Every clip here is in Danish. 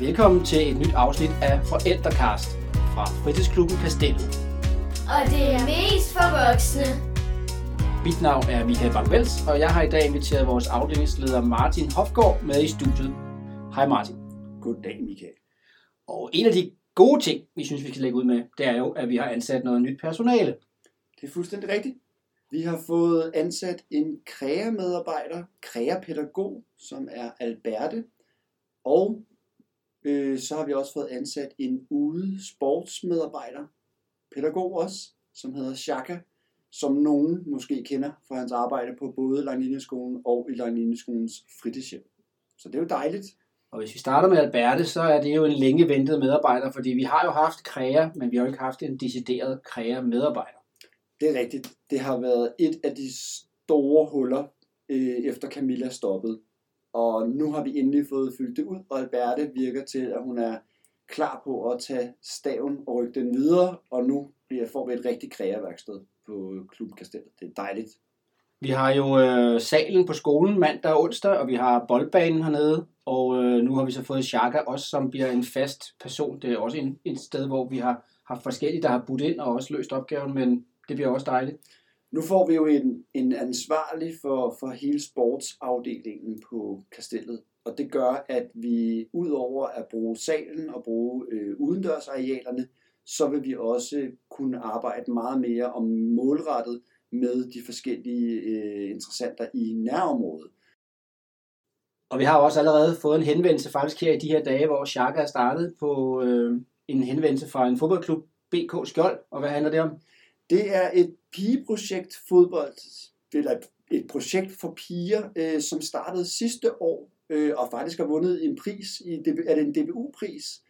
Velkommen til et nyt afsnit af Forældrekast fra Fritidsklubben Kastellet. Og det er mest for voksne. Mit navn er Michael bang og jeg har i dag inviteret vores afdelingsleder Martin Hofgaard med i studiet. Hej Martin. Goddag Michael. Og en af de gode ting, vi synes, vi skal lægge ud med, det er jo, at vi har ansat noget nyt personale. Det er fuldstændig rigtigt. Vi har fået ansat en krægemedarbejder, krægepædagog, som er Alberte, og øh, så har vi også fået ansat en ude sportsmedarbejder, pædagog også, som hedder Shaka, som nogen måske kender fra hans arbejde på både Langlinjeskolen og i Langlinjeskolens fritidshjem. Så det er jo dejligt. Og hvis vi starter med Alberte, så er det jo en længe ventet medarbejder, fordi vi har jo haft kræger, men vi har jo ikke haft en decideret kræger medarbejder. Det er rigtigt. Det har været et af de store huller, øh, efter Camilla stoppede. Og nu har vi endelig fået fyldt det ud, og Alberte virker til, at hun er klar på at tage staven og rykke den videre, og nu bliver, får vi et rigtig kreaværksted på Klub Kastellet. Det er dejligt. Vi har jo øh, salen på skolen mandag og onsdag, og vi har boldbanen hernede, og øh, nu har vi så fået Chaka også, som bliver en fast person. Det er også en, et sted, hvor vi har haft forskellige, der har budt ind og også løst opgaven, men det bliver også dejligt. Nu får vi jo en, en ansvarlig for, for hele sportsafdelingen på kastellet, og det gør, at vi udover at bruge salen og bruge øh, udendørsarealerne, så vil vi også kunne arbejde meget mere om målrettet med de forskellige øh, interessenter i nærområdet. Og vi har også allerede fået en henvendelse faktisk her i de her dage, hvor Chaka er startet på øh, en henvendelse fra en fodboldklub, BK Skjold. Og hvad handler det om? Det er et pigeprojekt fodbold, eller et projekt for piger, øh, som startede sidste år, øh, og faktisk har vundet en pris, i, er det en DBU-pris,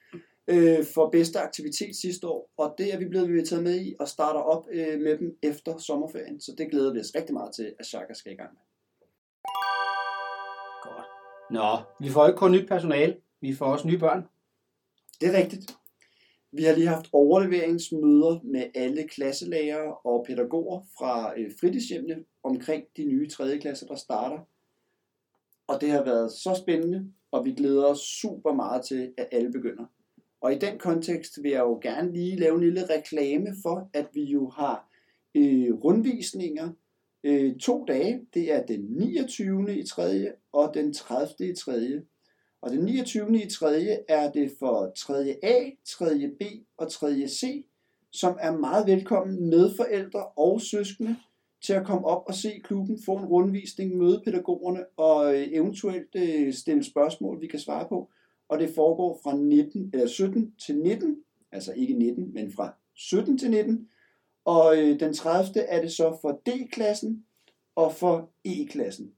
øh, for bedste aktivitet sidste år, og det er vi blevet inviteret med i, og starter op øh, med dem efter sommerferien, så det glæder vi os rigtig meget til, at Chaka skal i gang med. Godt. Nå, vi får ikke kun nyt personale, vi får også nye børn. Det er rigtigt. Vi har lige haft overleveringsmøder med alle klasselærere og pædagoger fra øh, fritidshjemmene omkring de nye 3. klasser, der starter. Og det har været så spændende, og vi glæder os super meget til, at alle begynder. Og i den kontekst vil jeg jo gerne lige lave en lille reklame for, at vi jo har øh, rundvisninger øh, to dage. Det er den 29. i 3. og den 30. i 3. Og den 29. i 3. er det for 3. A, 3. B og 3. C, som er meget velkommen med forældre og søskende til at komme op og se klubben, få en rundvisning, møde pædagogerne og øh, eventuelt øh, stille spørgsmål, vi kan svare på. Og det foregår fra 19, eller 17 til 19, altså ikke 19, men fra 17 til 19. Og øh, den 30. er det så for D-klassen og for E-klassen.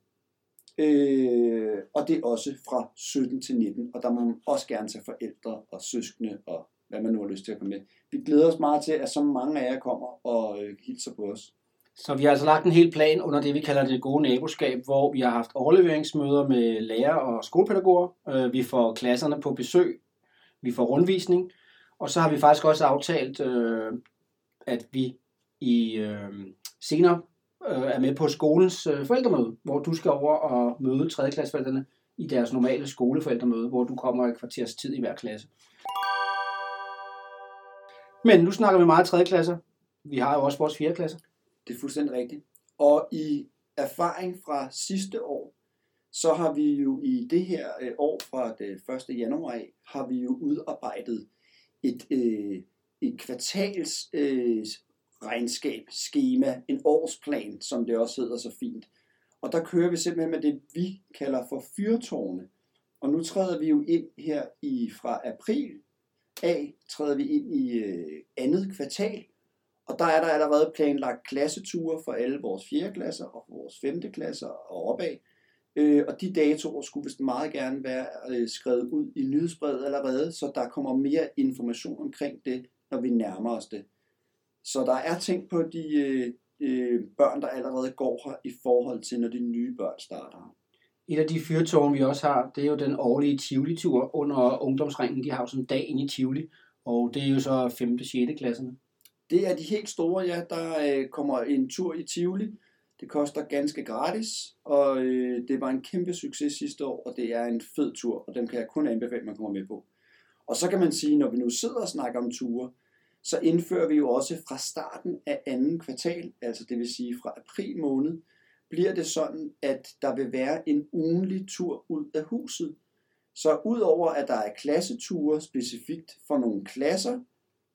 Øh, og det er også fra 17 til 19, og der må man også gerne tage forældre og søskende og hvad man nu har lyst til at komme med. Vi glæder os meget til, at så mange af jer kommer og øh, hilser på os. Så vi har altså lagt en hel plan under det, vi kalder det gode naboskab, hvor vi har haft overleveringsmøder med lærer og skolepædagoger. Øh, vi får klasserne på besøg. Vi får rundvisning. Og så har vi faktisk også aftalt, øh, at vi i øh, senere øh, er med på skolens øh, forældremøde, hvor du skal over og møde 3. klasseforældrene i deres normale skoleforældremøde, hvor du kommer i kvarters tid i hver klasse. Men nu snakker vi meget 3. klasser. Vi har jo også vores 4. klasser. Det er fuldstændig rigtigt. Og i erfaring fra sidste år, så har vi jo i det her øh, år fra det 1. januar af, har vi jo udarbejdet et, øh, et kvartals øh, regnskab, schema, en årsplan, som det også hedder så fint. Og der kører vi simpelthen med det, vi kalder for fyrtårne. Og nu træder vi jo ind her i fra april af, træder vi ind i øh, andet kvartal, og der er der allerede planlagt klasseture for alle vores 4. klasser og vores 5. klasser og opad. Øh, og de datoer skulle vist meget gerne være øh, skrevet ud i nyhedsbrevet allerede, så der kommer mere information omkring det, når vi nærmer os det. Så der er ting på de øh, øh, børn, der allerede går her i forhold til, når de nye børn starter. Et af de fyrtårne, vi også har, det er jo den årlige Tivoli-tur under ungdomsringen. De har jo sådan en dag ind i Tivoli, og det er jo så 5. og 6. klasserne. Det er de helt store, ja. Der øh, kommer en tur i Tivoli. Det koster ganske gratis, og øh, det var en kæmpe succes sidste år, og det er en fed tur, og den kan jeg kun anbefale, at man kommer med på. Og så kan man sige, når vi nu sidder og snakker om ture, så indfører vi jo også fra starten af anden kvartal, altså det vil sige fra april måned, bliver det sådan, at der vil være en ugenlig tur ud af huset. Så udover at der er klasseture specifikt for nogle klasser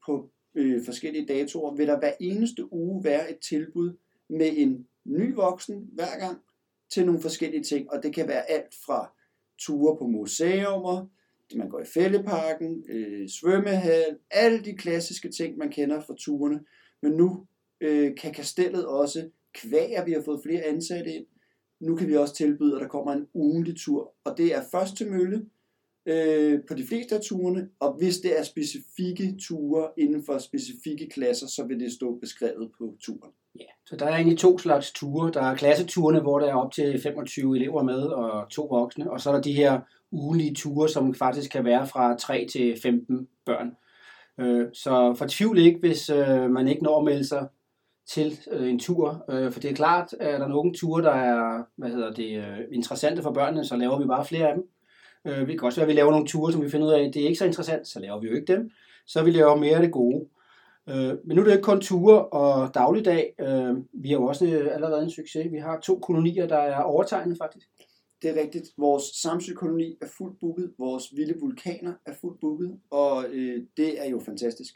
på øh, forskellige datoer, vil der hver eneste uge være et tilbud med en ny voksen hver gang til nogle forskellige ting. Og det kan være alt fra ture på museumer, man går i fældeparken, øh, svømmehal, alle de klassiske ting, man kender fra turene. Men nu øh, kan kastellet også, kvære, vi har fået flere ansatte ind, nu kan vi også tilbyde, at der kommer en ugentlig tur. Og det er først til mølle øh, på de fleste af turene, og hvis det er specifikke ture inden for specifikke klasser, så vil det stå beskrevet på turen. Ja, så der er egentlig to slags ture. Der er klasseturene, hvor der er op til 25 elever med og to voksne, og så er der de her ugenlige ture, som faktisk kan være fra 3 til 15 børn. Øh, så fortvivl ikke, hvis øh, man ikke når at melde sig til øh, en tur. Øh, for det er klart, at der er nogle ture, der er hvad hedder det, øh, interessante for børnene, så laver vi bare flere af dem. Øh, det kan også være, at vi laver nogle ture, som vi finder ud af, at det er ikke så interessant, så laver vi jo ikke dem. Så vi laver mere af det gode. Men nu er det ikke kun ture og dagligdag. Vi har jo også allerede en succes. Vi har to kolonier, der er overtegnet faktisk. Det er rigtigt. Vores samsøkoloni er fuldt booket. Vores vilde vulkaner er fuldt booket. Og øh, det er jo fantastisk.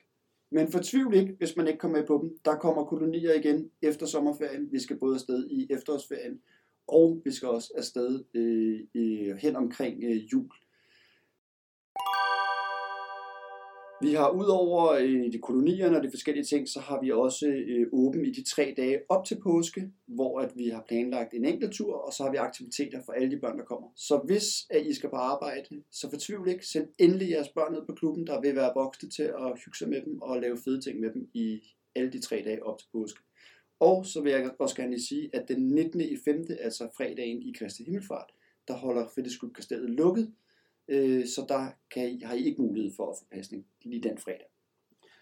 Men fortvivl ikke, hvis man ikke kommer med på dem. Der kommer kolonier igen efter sommerferien. Vi skal både afsted i efterårsferien, og vi skal også afsted øh, øh, hen omkring øh, jul. Vi har udover øh, de kolonierne og de forskellige ting, så har vi også øh, åben i de tre dage op til påske, hvor at vi har planlagt en enkelt tur, og så har vi aktiviteter for alle de børn, der kommer. Så hvis at I skal på arbejde, så fortvivl ikke. Send endelig jeres børn ned på klubben, der vil være voksne til at hygge sig med dem og lave fede ting med dem i alle de tre dage op til påske. Og så vil jeg også gerne lige sige, at den 19. i 5., altså fredagen i Kristi Himmelfart, der holder Fællesklub Kastellet lukket, øh, så der kan I, har I ikke mulighed for at få pasning lige den fredag.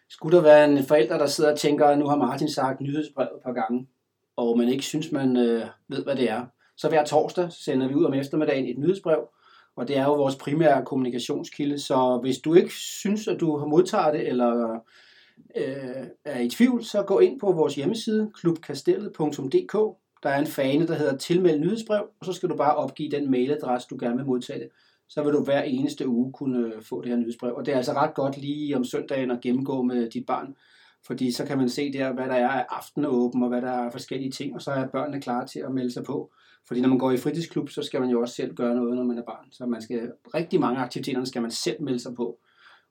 Skulle der være en forælder, der sidder og tænker, at nu har Martin sagt nyhedsbrevet et par gange, og man ikke synes, man øh, ved, hvad det er, så hver torsdag sender vi ud om eftermiddagen et nyhedsbrev, og det er jo vores primære kommunikationskilde, så hvis du ikke synes, at du har modtaget det, eller øh, er i tvivl, så gå ind på vores hjemmeside, klubkastellet.dk. Der er en fane, der hedder tilmeld nyhedsbrev, og så skal du bare opgive den mailadresse, du gerne vil modtage det så vil du hver eneste uge kunne få det her nyhedsbrev. Og det er altså ret godt lige om søndagen at gennemgå med dit barn, fordi så kan man se der, hvad der er af aftenåben og hvad der er forskellige ting, og så er børnene klar til at melde sig på. Fordi når man går i fritidsklub, så skal man jo også selv gøre noget, når man er barn. Så man skal, rigtig mange aktiviteter skal man selv melde sig på.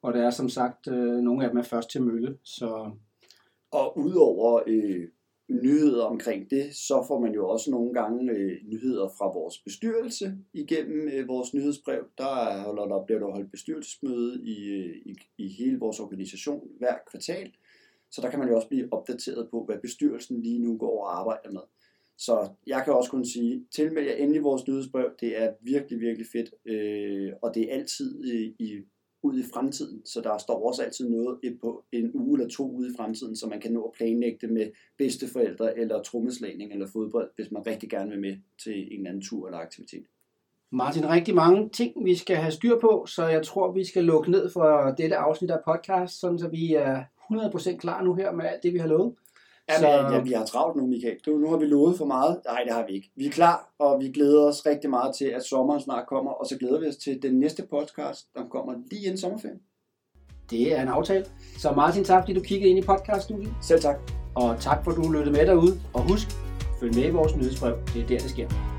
Og det er som sagt, øh, nogle af dem er først til mølle. Så... Og udover øh, nyheder omkring det, så får man jo også nogle gange øh, nyheder fra vores bestyrelse igennem øh, vores nyhedsbrev. Der, holder, der bliver der holdt bestyrelsesmøde i, øh, i, i hele vores organisation hver kvartal. Så der kan man jo også blive opdateret på, hvad bestyrelsen lige nu går og arbejder med. Så jeg kan også kun sige, tilmeld jer endelig vores nyhedsbrev. Det er virkelig, virkelig fedt. Øh, og det er altid øh, i ud i fremtiden, så der står også altid noget på en uge eller to ude i fremtiden, så man kan nå at planlægge det med bedsteforældre eller trommeslagning eller fodbold, hvis man rigtig gerne vil med til en eller anden tur eller aktivitet. Martin, rigtig mange ting, vi skal have styr på, så jeg tror, vi skal lukke ned for dette afsnit af podcast, sådan så vi er 100% klar nu her med alt det, vi har lovet. Ja, så... ja, vi har travlt nu, Michael. Du, nu har vi lovet for meget. Nej, det har vi ikke. Vi er klar, og vi glæder os rigtig meget til, at sommeren snart kommer, og så glæder vi os til den næste podcast, der kommer lige inden sommerferien. Det er en aftale. Så Martin, tak fordi du kiggede ind i podcaststudiet. Selv tak. Og tak for, at du lyttede med derude. Og husk, følg med i vores nyhedsbrev. Det er der, det sker.